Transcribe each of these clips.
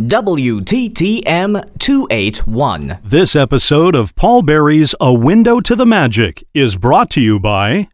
WTTM 281. This episode of Paul Barry's A Window to the Magic is brought to you by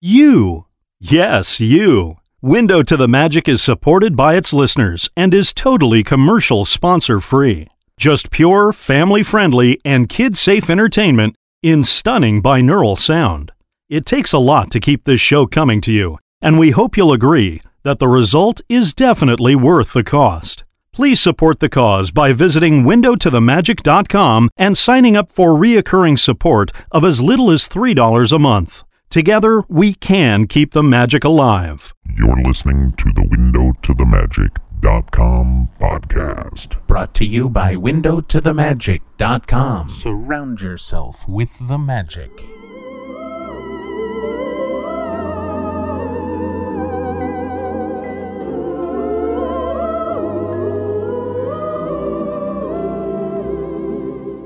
you. Yes, you. Window to the Magic is supported by its listeners and is totally commercial sponsor free. Just pure, family friendly, and kid safe entertainment in stunning binaural sound. It takes a lot to keep this show coming to you, and we hope you'll agree that the result is definitely worth the cost. Please support the cause by visiting windowtothemagic.com and signing up for reoccurring support of as little as $3 a month. Together, we can keep the magic alive. You're listening to the Window to the Magic.com podcast. Brought to you by WindowToTheMagic.com. Surround yourself with the magic.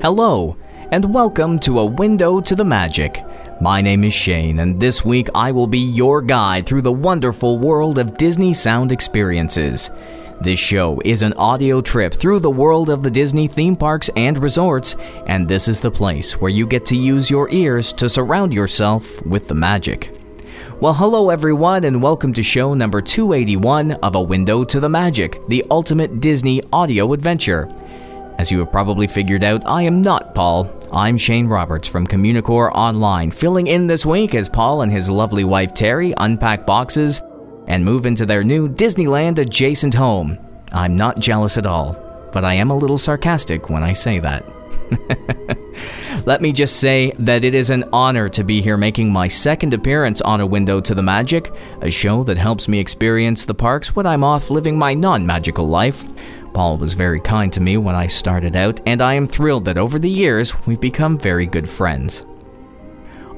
Hello, and welcome to A Window to the Magic. My name is Shane, and this week I will be your guide through the wonderful world of Disney sound experiences. This show is an audio trip through the world of the Disney theme parks and resorts, and this is the place where you get to use your ears to surround yourself with the magic. Well, hello everyone, and welcome to show number 281 of A Window to the Magic, the ultimate Disney audio adventure. As you have probably figured out, I am not Paul. I'm Shane Roberts from Communicore Online, filling in this week as Paul and his lovely wife Tairy unpack boxes and move into their new Disneyland adjacent home. I'm not jealous at all, but I am a little sarcastic when I say that. Let me just say that it is an honor to be here making my second appearance on A Window to the Magic, a show that helps me experience the parks when I'm off living my non magical life. Paul was very kind to me when I started out, and I am thrilled that over the years we've become very good friends.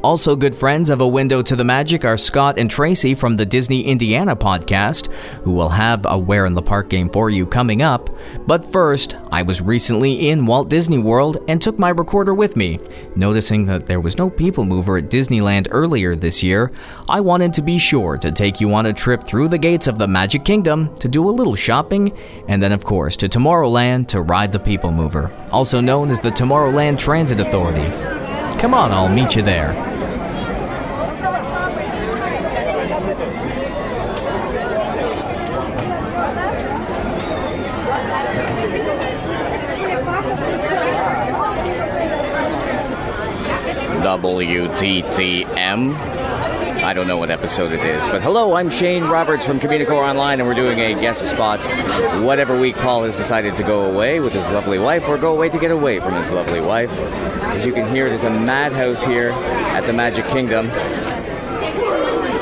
Also, good friends of A Window to the Magic are Scott and Tracey from the Disney Indiana podcast, who will have a Where in the Park game for you coming up. But first, I was recently in Walt Disney World and took my recorder with me. Noticing that there was no people mover at Disneyland earlier this year, I wanted to be sure to take you on a trip through the gates of the Magic Kingdom to do a little shopping, and then, of course, to Tomorrowland to ride the people mover, also known as the Tomorrowland Transit Authority. Come on, I'll meet you there. WTTM. I don't know what episode it is, but hello, I'm Shane Roberts from Communicore Online, and we're doing a guest spot. Whatever week Paul has decided to go away with his lovely wife, or go away to get away from his lovely wife. As you can hear, it is a madhouse here at the Magic Kingdom.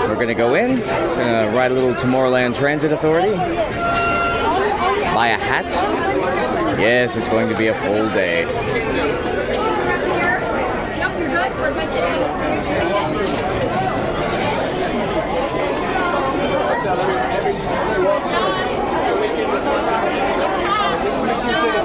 We're gonna go in, gonna ride a little Tomorrowland Transit Authority, buy a hat. Yes, it's going to be a full day. Walk on through, don't forget your ticket. Have a great day.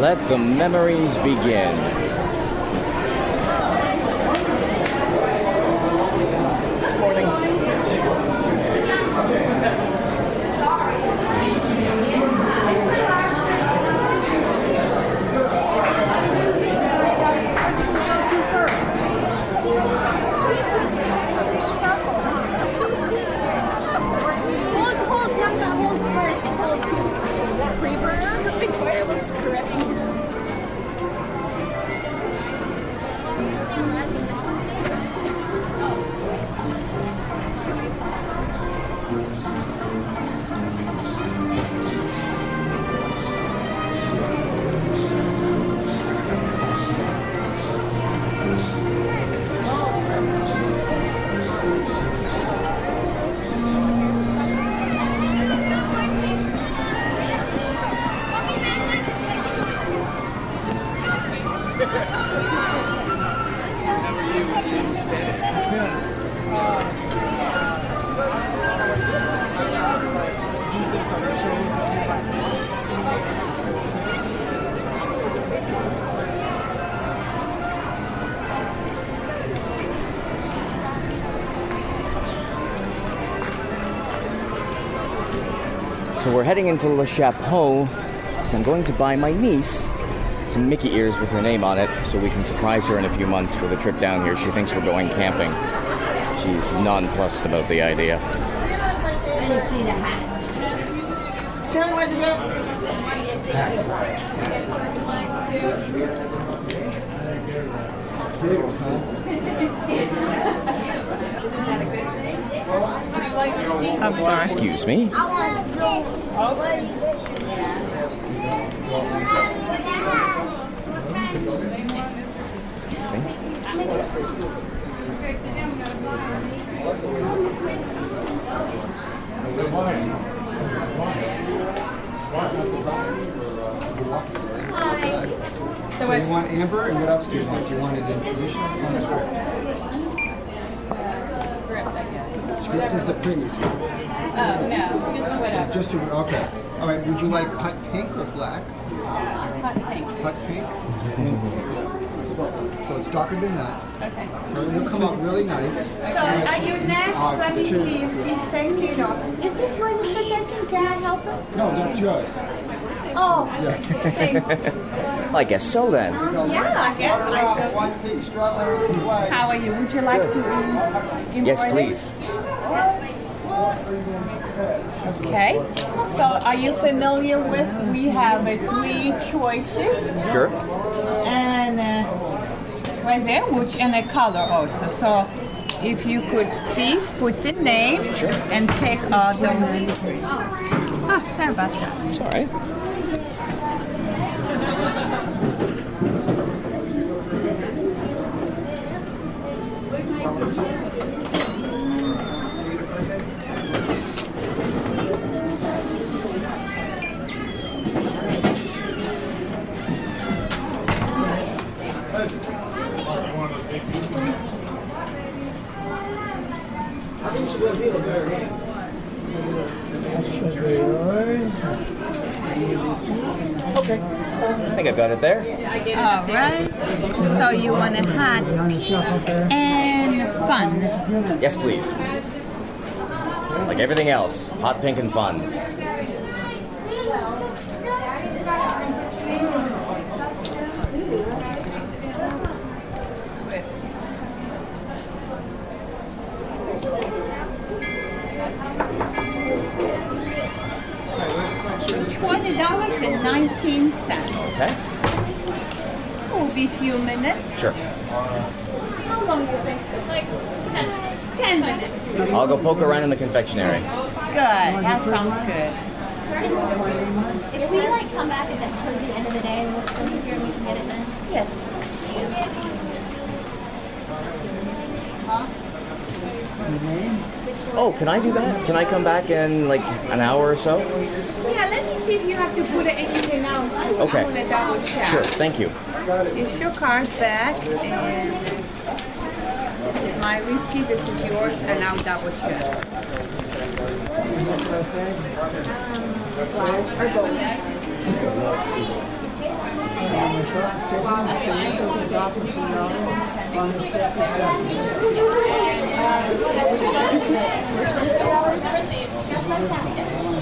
Let the memories begin. We're heading into Le Chapeau because I'm going to buy my niece some Mickey ears with her name on it so we can surprise her in a few months with a trip down here. She thinks we're going camping. She's nonplussed about the idea. I didn't see the hat. Sharon, where'd you go? I'm sorry. Excuse me. So you want amber, and what else do you want? Do you want it in traditional or on script? Script is the premium. Oh, no, just whatever. Just to, okay. All right, would you like hot pink or black? Hot pink. Hot pink? And- So it's darker than that. Okay. So it will come out really nice. So are you next? Let me see if he's taking it off. Is this one you're taking? Can I help it? No, that's yours. Oh, Yeah. thank. I guess so then. Yeah, I guess. I One pink strawberries and white. How are you? Would you like to um, Yes, please. Okay. So are you familiar with, we have uh, three choices Sure. and uh, right there, which and a color also. So if you could please put the name and take uh, those. Ah, sorry about that. It's Okay. I think I've got it there. All right. So you want a hot and fun. Yes, please. Like everything else, hot pink and fun. And nineteen cents. Okay. It will be a few minutes. Sure. How long do you think? Like ten minutes. Ten minutes. I'll go poke around in the confectionery. Good. That sounds good. If we like come back at the, towards the end of the day and we'll still be here, and we can get it then. Yes. Mm-hmm. Oh, can I do that? Can I come back in like an hour or so? Yeah, let me see if you have to put anything else to. Okay. I'm gonna double check. Sure, thank you. It's your card back and this is my receipt, this is yours, and I'll double check.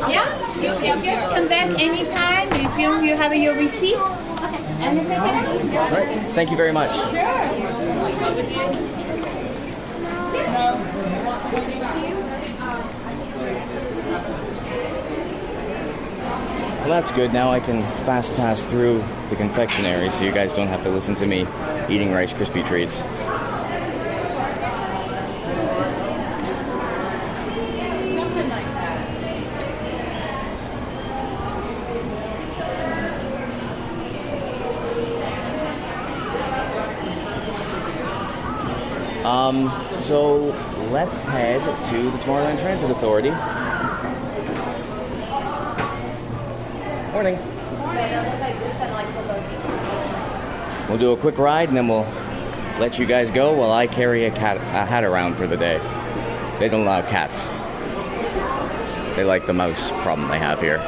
Yeah, you can just come back anytime if you, you have your receipt. And if All right, thank you very much. Sure. Well, that's good. Now I can fast pass through the confectionery so you guys don't have to listen to me eating Rice Krispie treats. Um, so let's head to the Tomorrowland Transit Authority. Morning. We'll do a quick ride and then we'll let you guys go while I carry a cat a hat around for the day. They don't allow cats. They like the mouse problem they have here.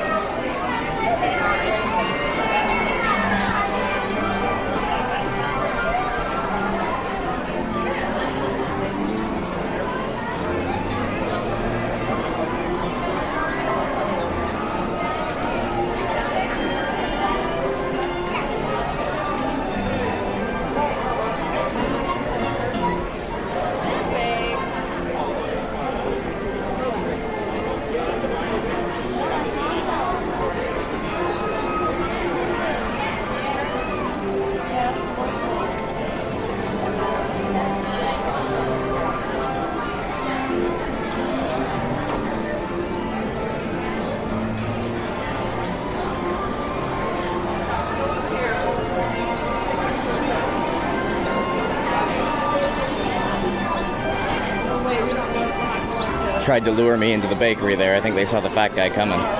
Tried to lure me into the bakery there. I think they saw the fat guy coming.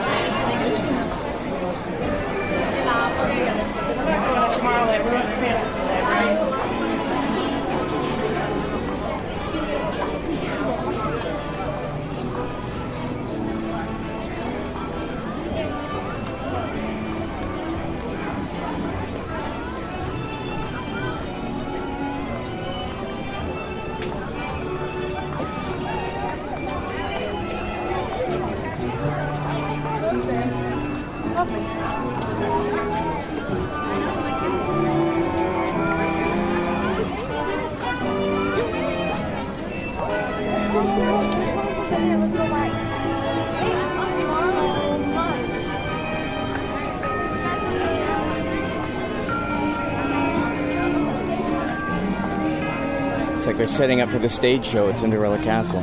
Setting up for the stage show at Cinderella Castle.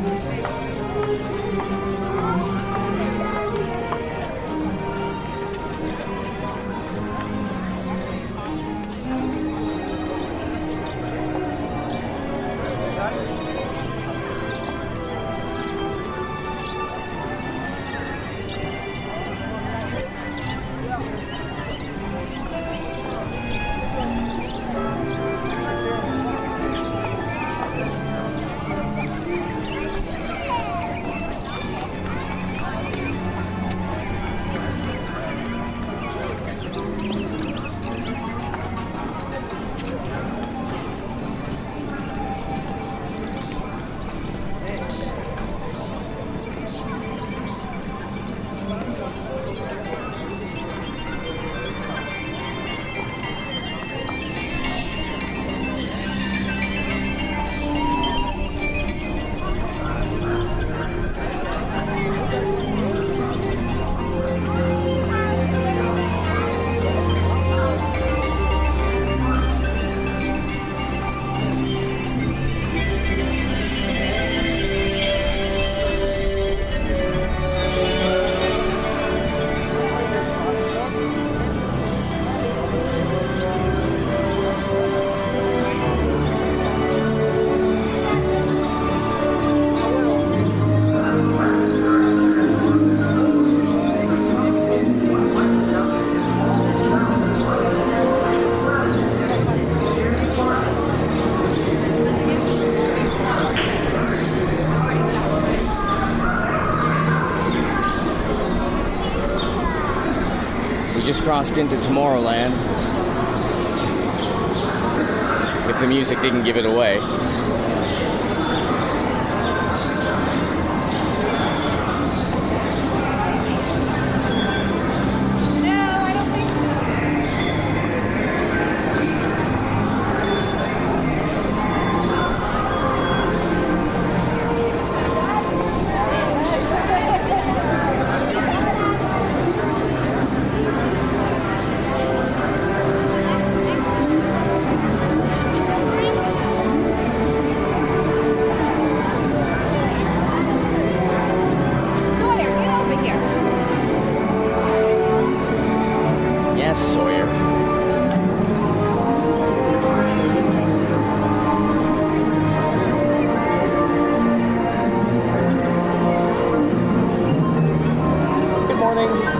Crossed into Tomorrowland. If the music didn't give it away. Good morning.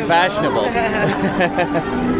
I,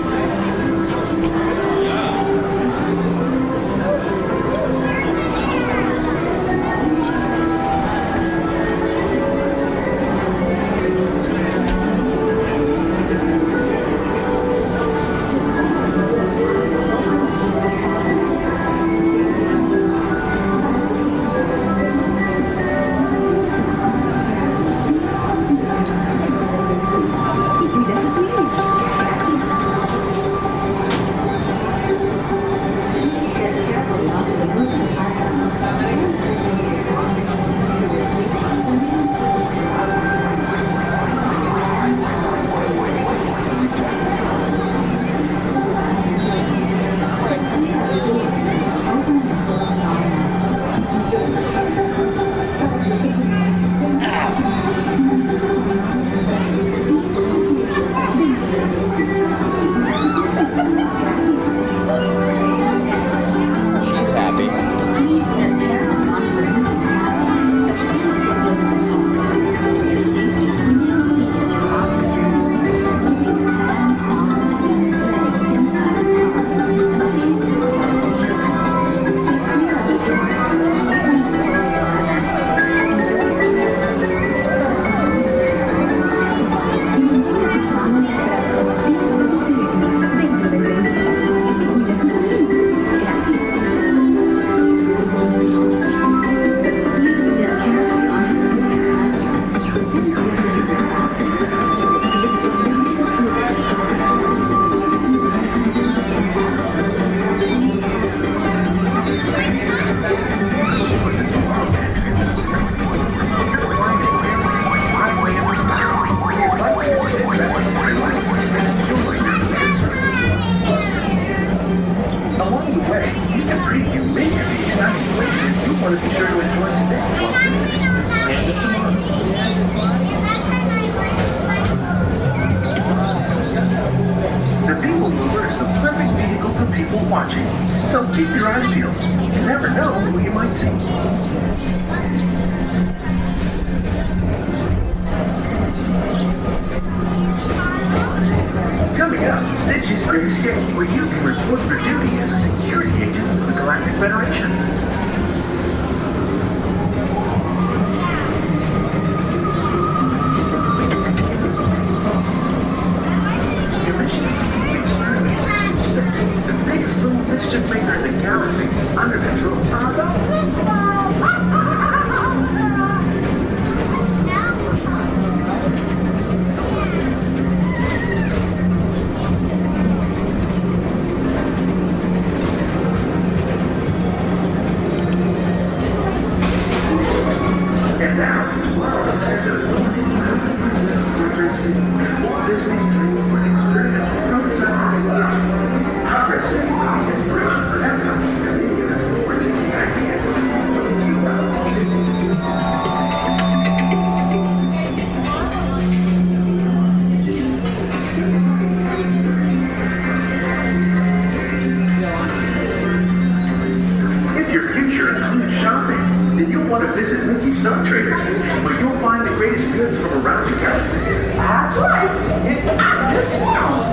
then you'll want to visit Mickey's Star Traders, where you'll find the greatest goods from around the galaxy. That's right. It's at this world.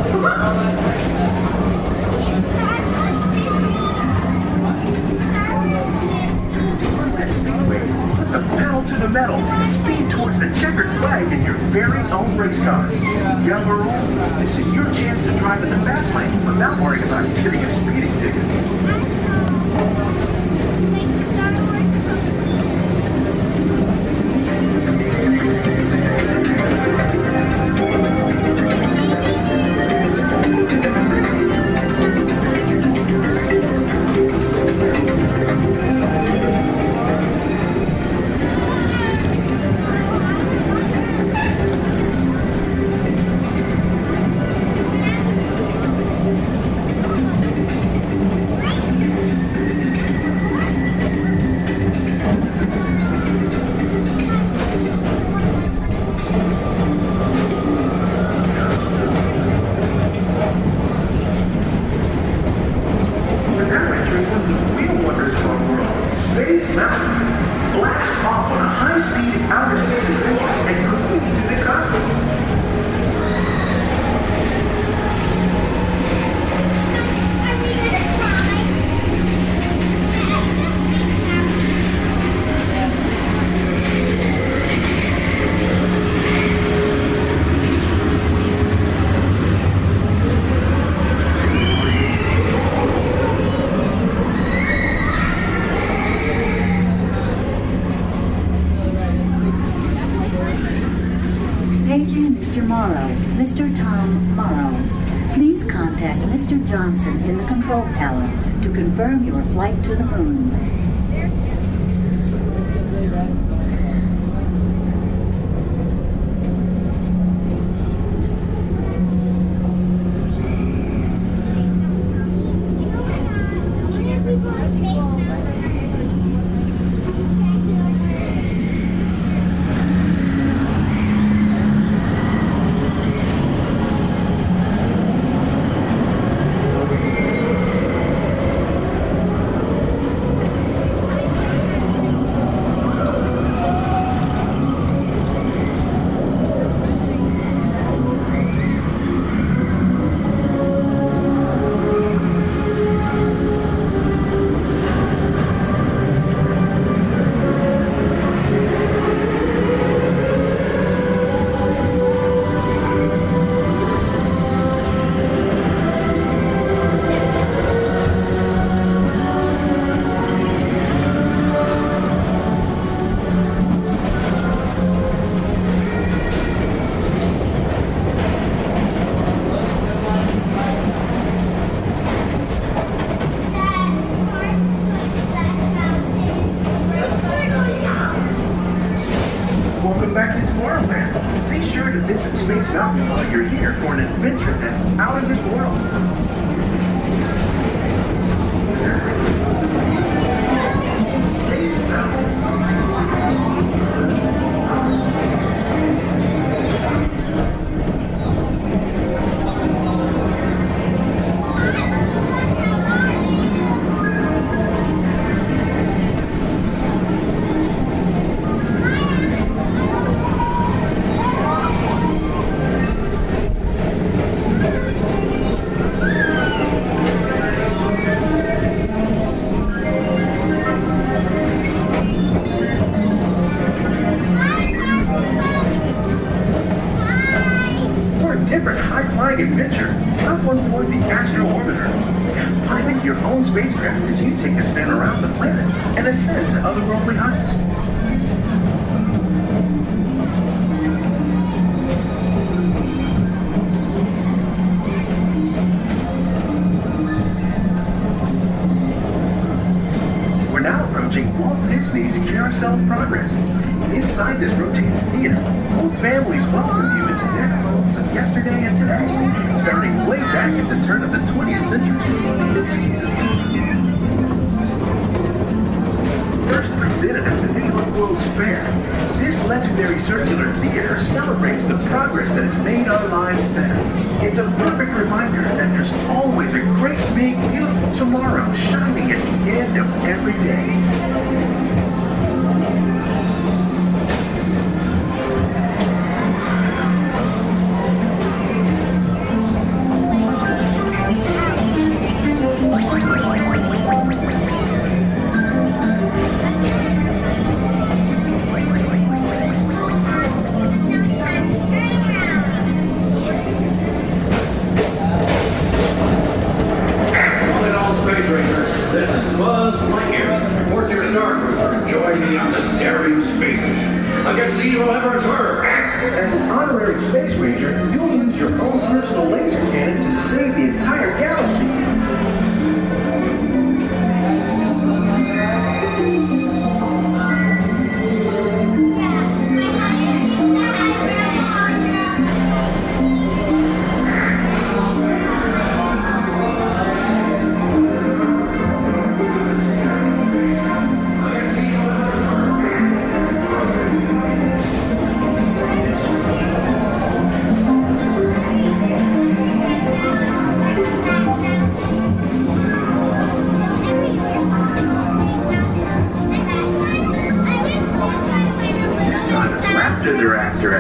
Put the pedal to the metal and speed towards the checkered flag in your very own race car. Young Earl, this is your chance to drive in the fast lane without worrying about getting a speeding ticket. now. your own spacecraft as you take a spin around the planet and ascend to otherworldly heights. Disney's Carousel of Progress. Inside this rotating theater, whole families welcome you into their homes of yesterday and today, starting way back at the turn of the 20th century. First presented at the New York World's Fair, this legendary circular theater celebrates the progress that has made our lives better. It's a perfect reminder that there's always a great, big, beautiful tomorrow shining at the end of every day.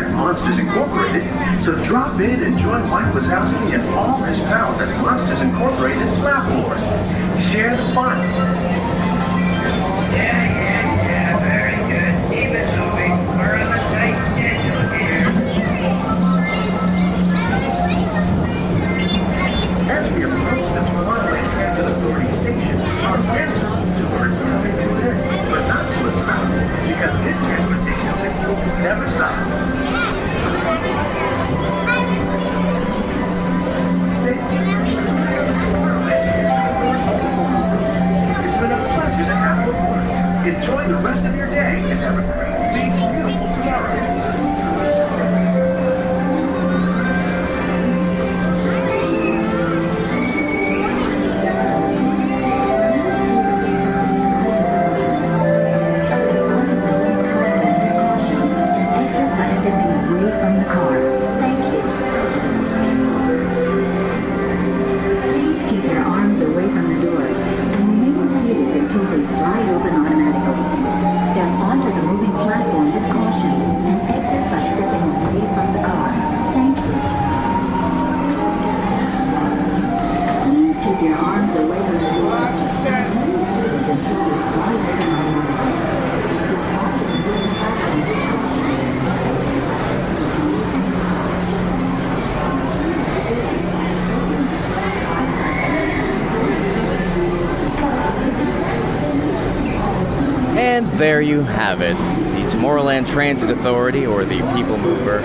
Monsters Incorporated. So drop in and join Mike Wazowski and all his pals at Monsters Incorporated Laugh Floor. Share the fun. As we approach the Transit Authority station, our is coming to an end, but not to a stop, because this transportation system never stops. It's been a pleasure to have you aboard. Enjoy the rest of your day and have a great, beautiful tomorrow. There you have it the Tomorrowland Transit Authority, or the People Mover.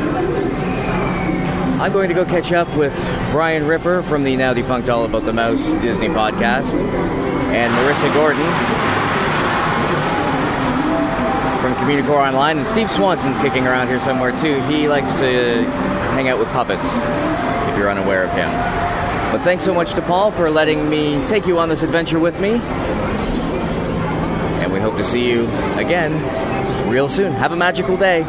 I'm going to go catch up with Brian Ripper from the now defunct All About the Mouse Disney podcast, and Marissa Gordon from Communicore Online, and Steve Swanson's kicking around here somewhere too. He likes to hang out with puppets, if you're unaware of him. But thanks so much to Paul for letting me take you on this adventure with me. And we hope to see you again real soon. Have a magical day.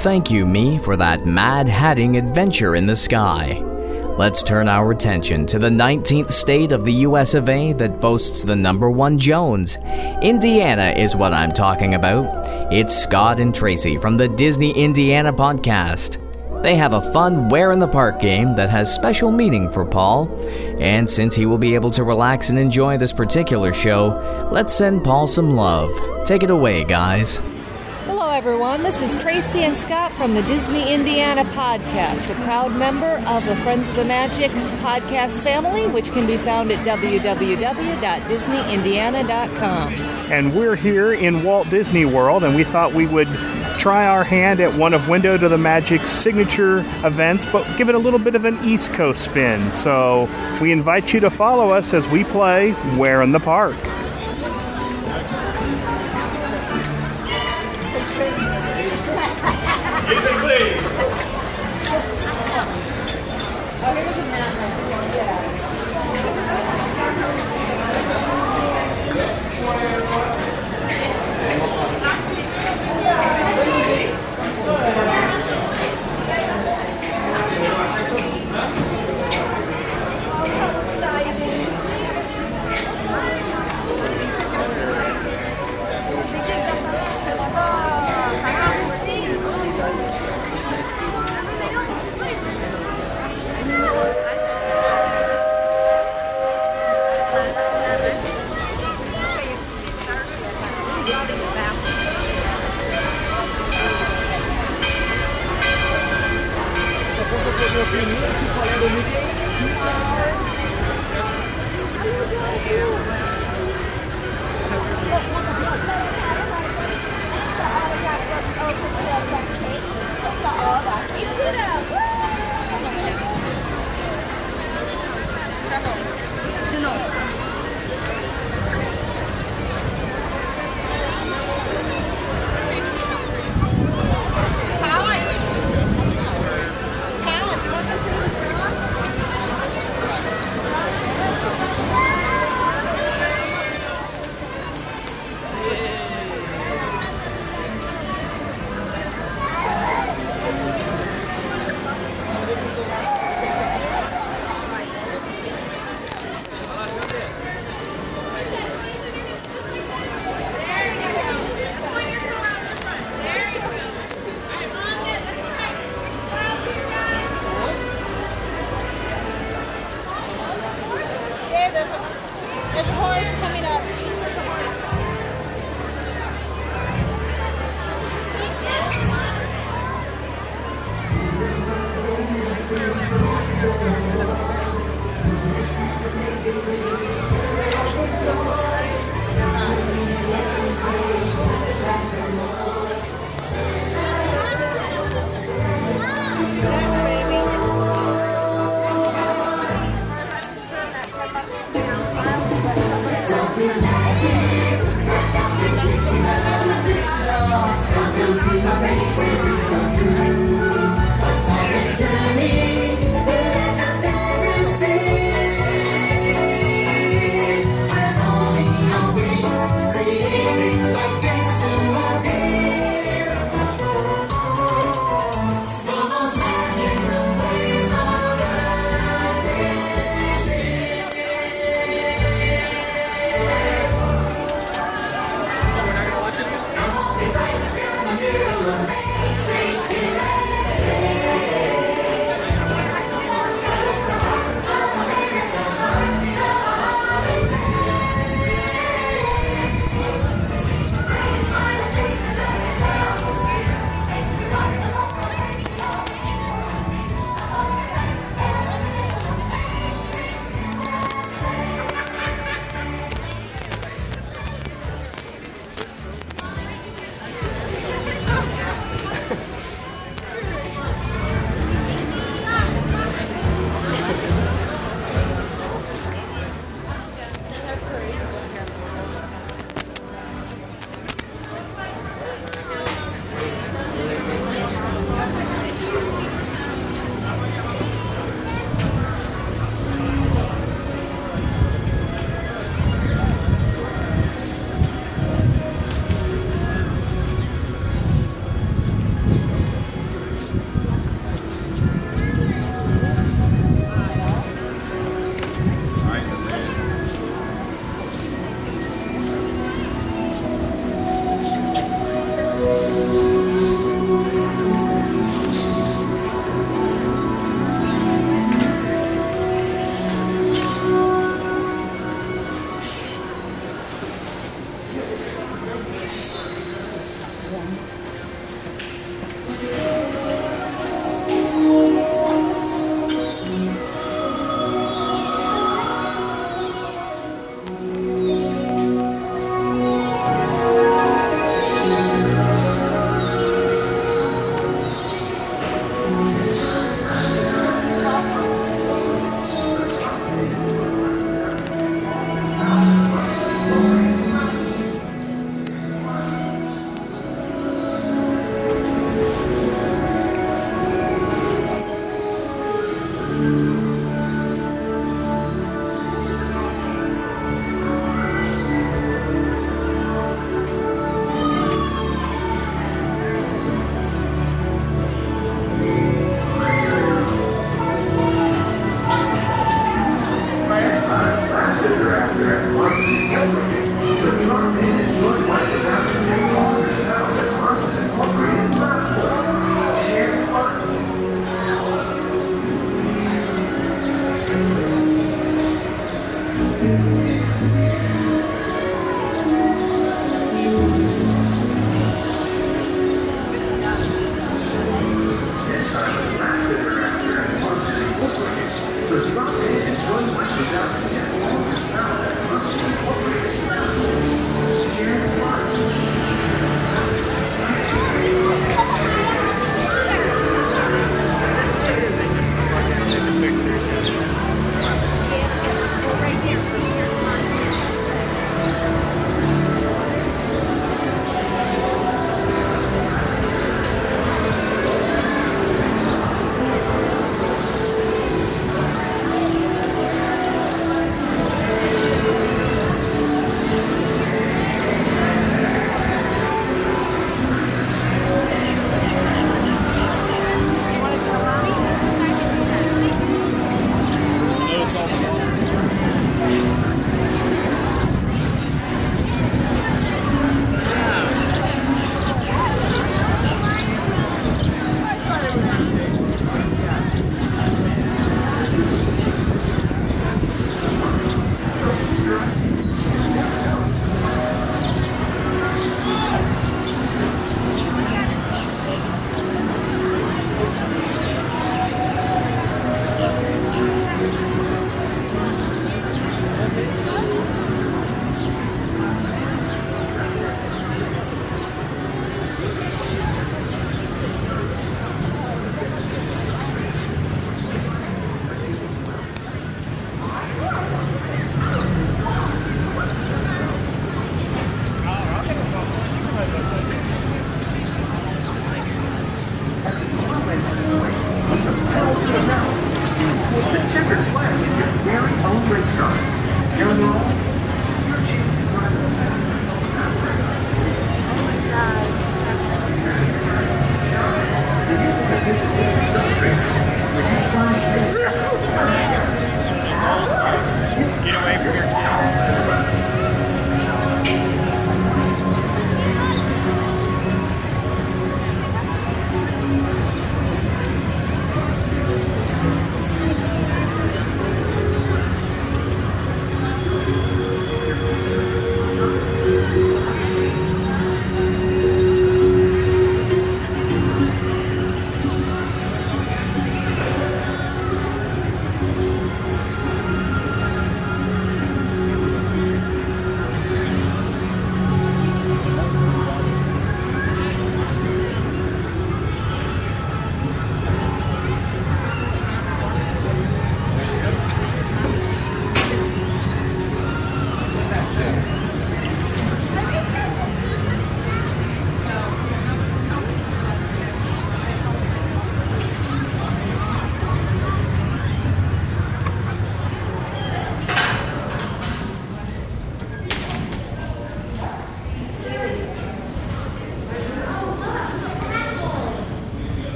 Thank you, me, for that mad hatting adventure in the sky. Let's turn our attention to the 19th state of the US of A that boasts the number one Jones. Indiana is what I'm talking about. It's Scott and Tracey from the Disney Indiana podcast. They have a fun Where in the Park game that has special meaning for Paul. And since he will be able to relax and enjoy this particular show, let's send Paul some love. Take it away, guys. Hello, everyone. This is Tracey and Scott from the Disney Indiana Podcast, a proud member of the Friends of the Magic podcast family, which can be found at www.disneyindiana.com. And we're here in Walt Disney World, and we thought we would try our hand at one of Window to the Magic's signature events, but give it a little bit of an East Coast spin. So we invite you to follow us as we play Where in the Park.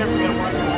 never going to work.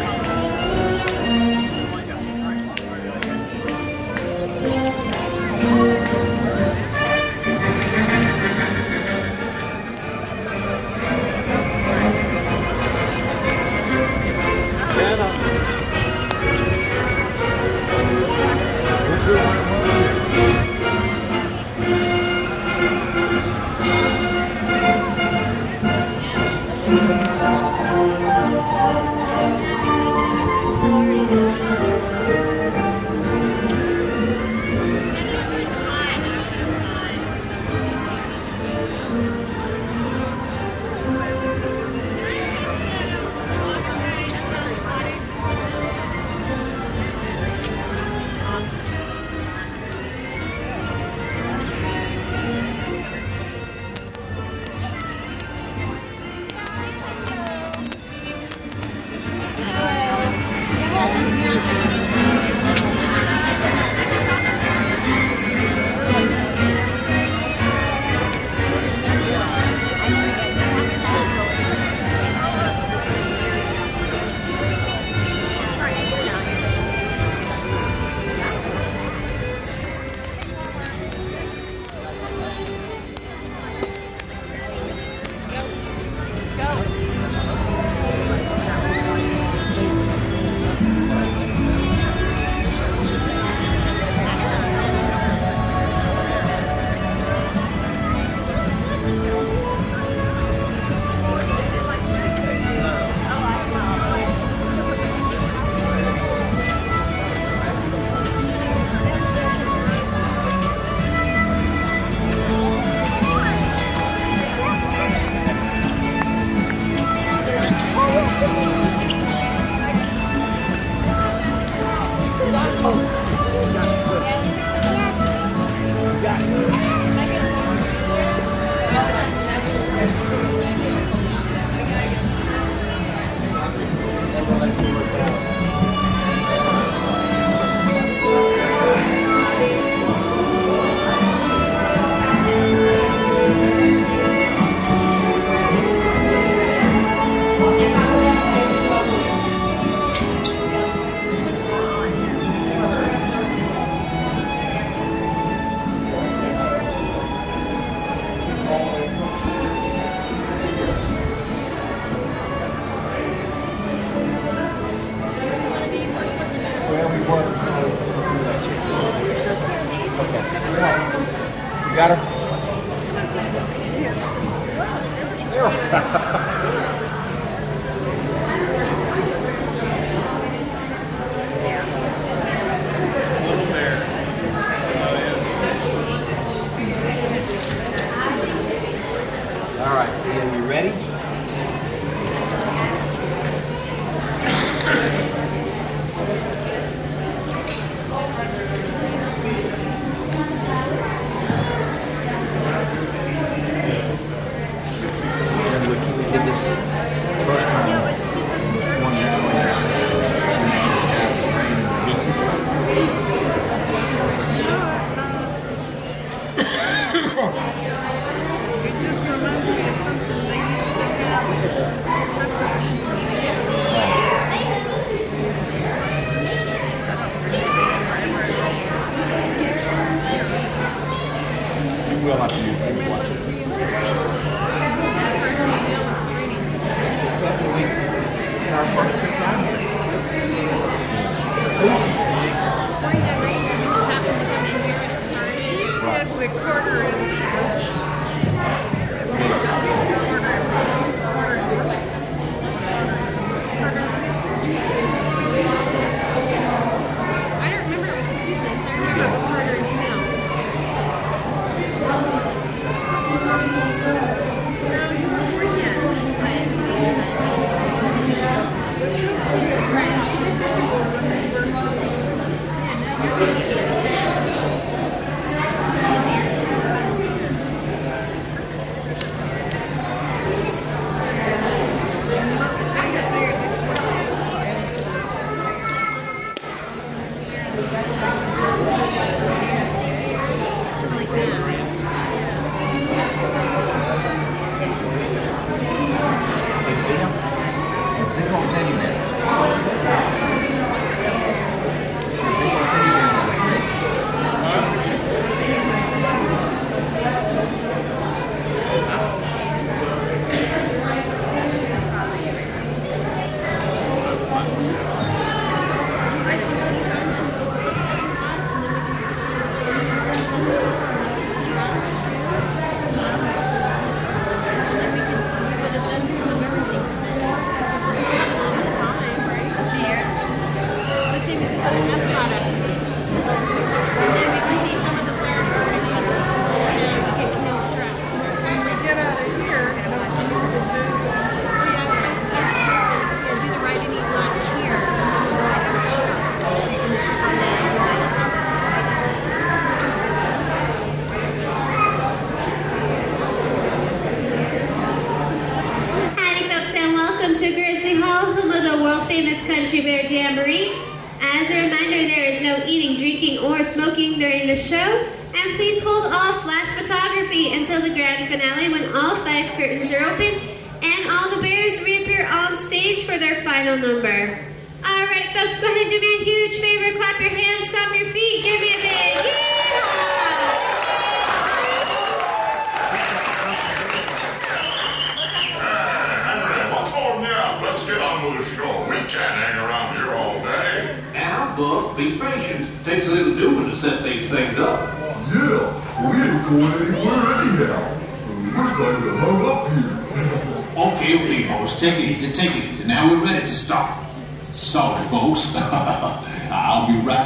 I'll be right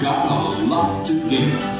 got a lot to give.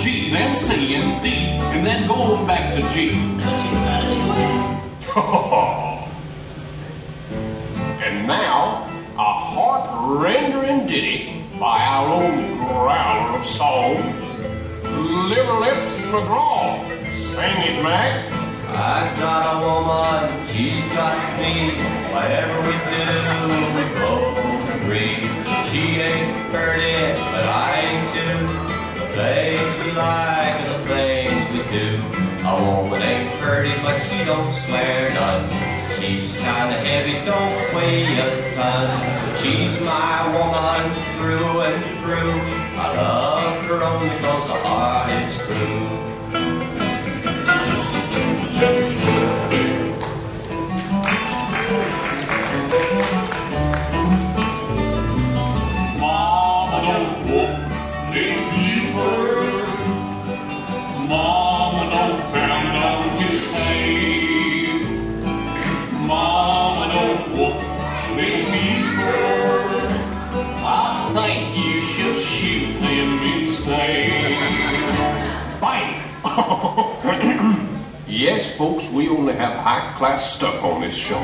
G, then C, and D, and then go back to G. and now, a heart-rendering ditty by our own growler of song, Liver Lips McGraw. Sing it, Mac. I've got a woman, she's got me. Whatever we do, we both agree. She ain't pretty, but I ain't too. Things we like the things we do. A woman ain't pretty, but she don't swear none. She's kinda heavy, don't weigh a ton. She's my woman through and through. I love her only cause the heart is true. Yes, folks, we only have high class stuff on this show.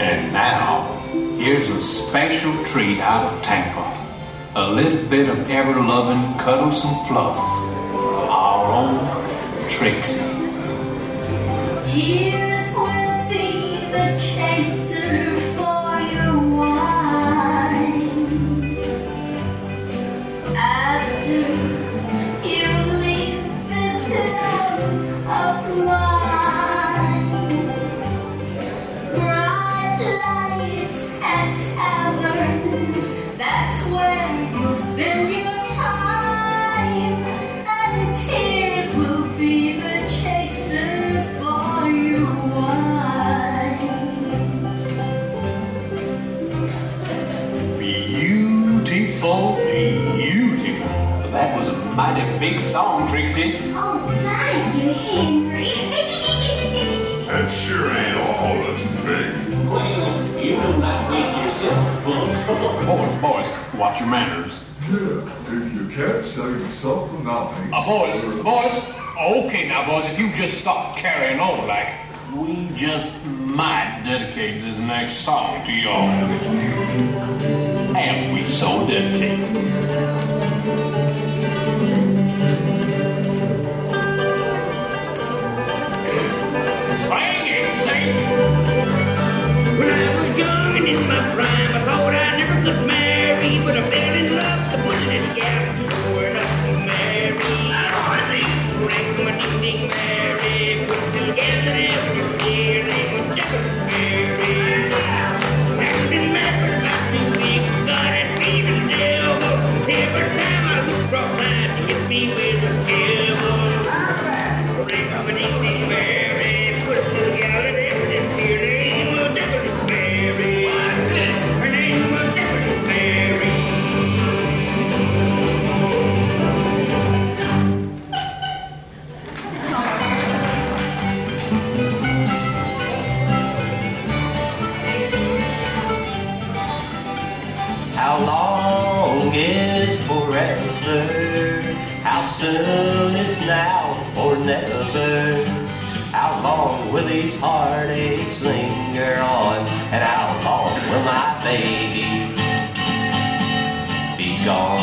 And now, here's a special treat out of Tampa. A little bit of ever loving cuddlesome fluff. Our own Trixie. Tears will be the chaser where you'll spend your time. And tears will be the chaser for your wine. Beautiful, beautiful. That was a Mighty big song, Trixie. Boys, boys, watch your manners. Yeah, if you can't say something nice. Uh, boys, boys. Okay, now, boys, if you just stop carrying on like we just might dedicate this next song to y'all. And we so dedicate. Sing it, sing it. Marry, but I fell in love with one little gal. Sure enough to marry. I think drank my ding ding Mary, put together heartaches linger on? And how long will my baby be gone?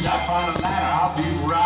Soon I find a ladder, I'll be right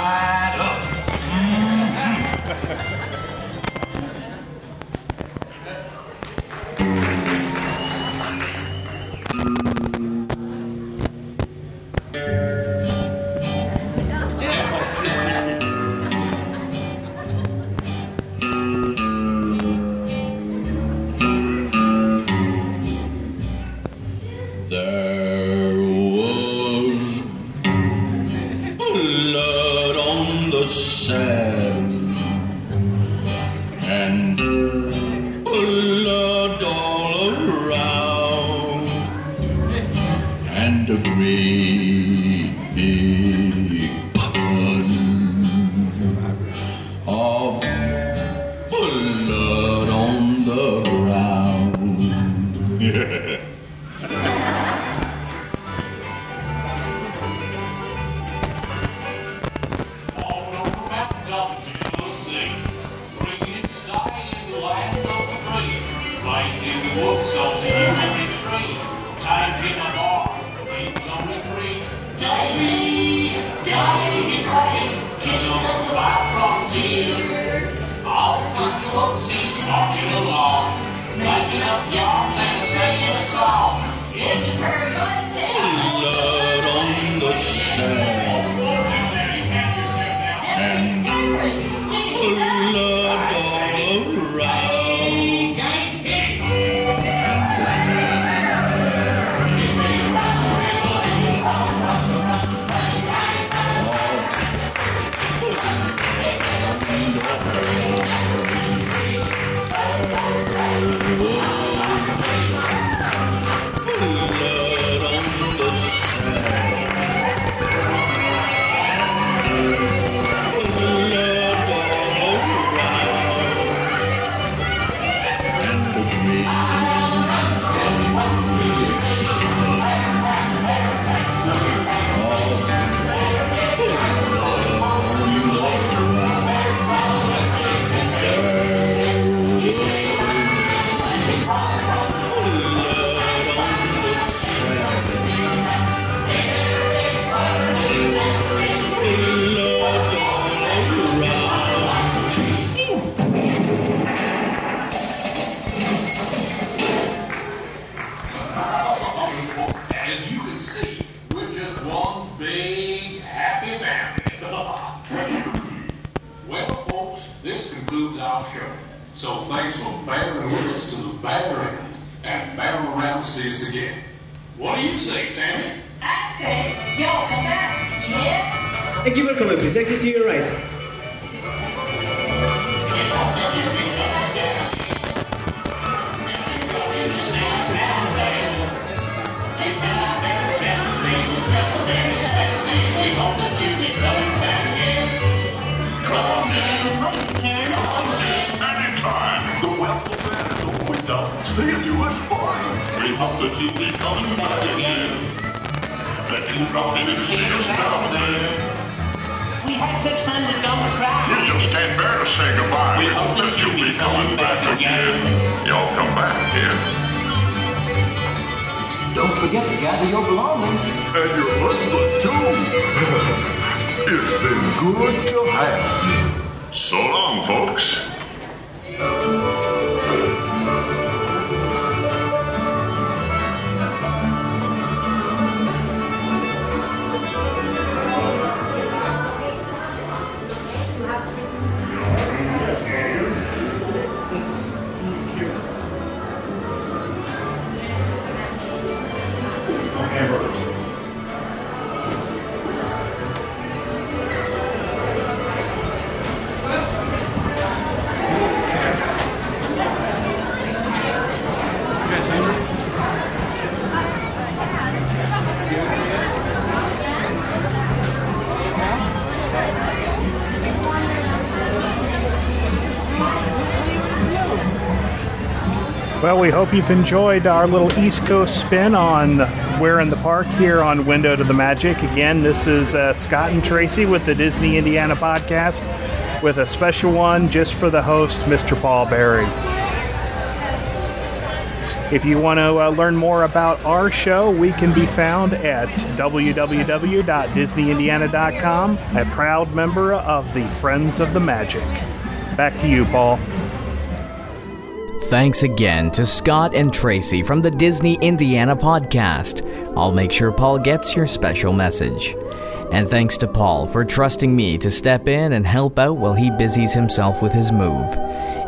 We hope that you'll be coming back again. Y'all come back again. Don't forget to gather your belongings. And your husband, too. it's been good to have you. So long, folks. Well, we hope you've enjoyed our little East Coast spin on Where in the Park here on Window to the Magic. Again, this is uh, Scott and Tracey with the Disney Indiana podcast with a special one just for the host, Mr. Paul Barry. If you want to uh, learn more about our show, we can be found at www.disneyindiana.com, a proud member of the Friends of the Magic. Back to you, Paul. Thanks again to Scott and Tracey from the Disney Indiana podcast. I'll make sure Paul gets your special message. And thanks to Paul for trusting me to step in and help out while he busies himself with his move.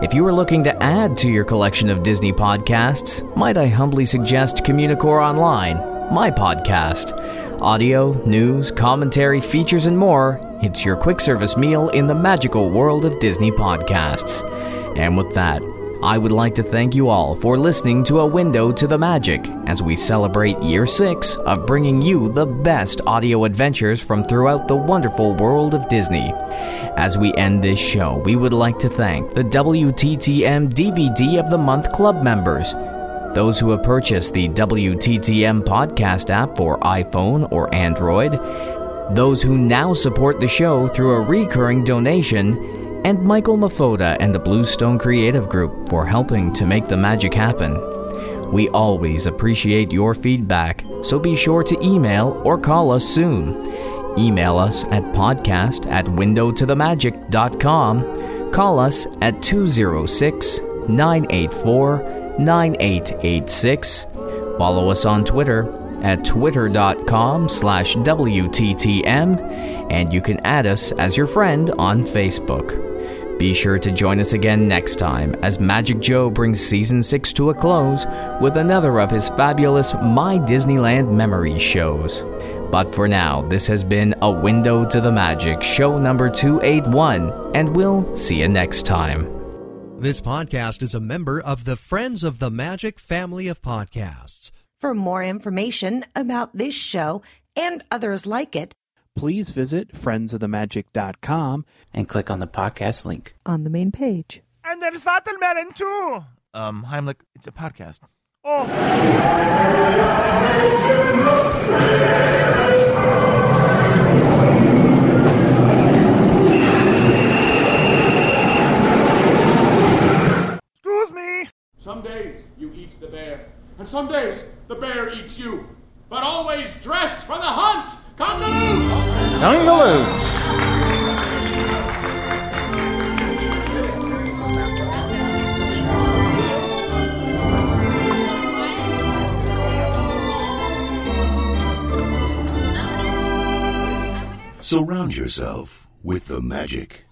If you are looking to add to your collection of Disney podcasts, might I humbly suggest Communicore Online, my podcast. Audio, news, commentary, features, and more. It's your quick service meal in the magical world of Disney podcasts. And with that, I would like to thank you all for listening to A Window to the Magic as we celebrate year six of bringing you the best audio adventures from throughout the wonderful world of Disney. As we end this show, we would like to thank the WTTM DVD of the Month Club members, those who have purchased the WTTM podcast app for iPhone or Android, those who now support the show through a recurring donation, and Michael Mafoda and the Bluestone Creative Group for helping to make the magic happen. We always appreciate your feedback, so be sure to email or call us soon. Email us at podcast at windowtothemagic.com. Call us at 206 984 9886. Follow us on Twitter at twitter.com slash WTTM, and you can add us as your friend on Facebook. Be sure to join us again next time as Magic Joe brings season 6 to a close with another of his fabulous My Disneyland Memories shows. But for now, this has been A Window to the Magic, show number 281, and we'll see you next time. This podcast is a member of the Friends of the Magic family of podcasts. For more information about this show and others like it, please visit friendsofthemagic.com and click on the podcast link on the main page. And there's Watermelon too. Um, Heimlich, it's a podcast. Oh. Excuse me. Some days you eat the bear, and some days the bear eats you. But always dress for the hunt! Congaloo! Congaloo! Surround yourself with the magic.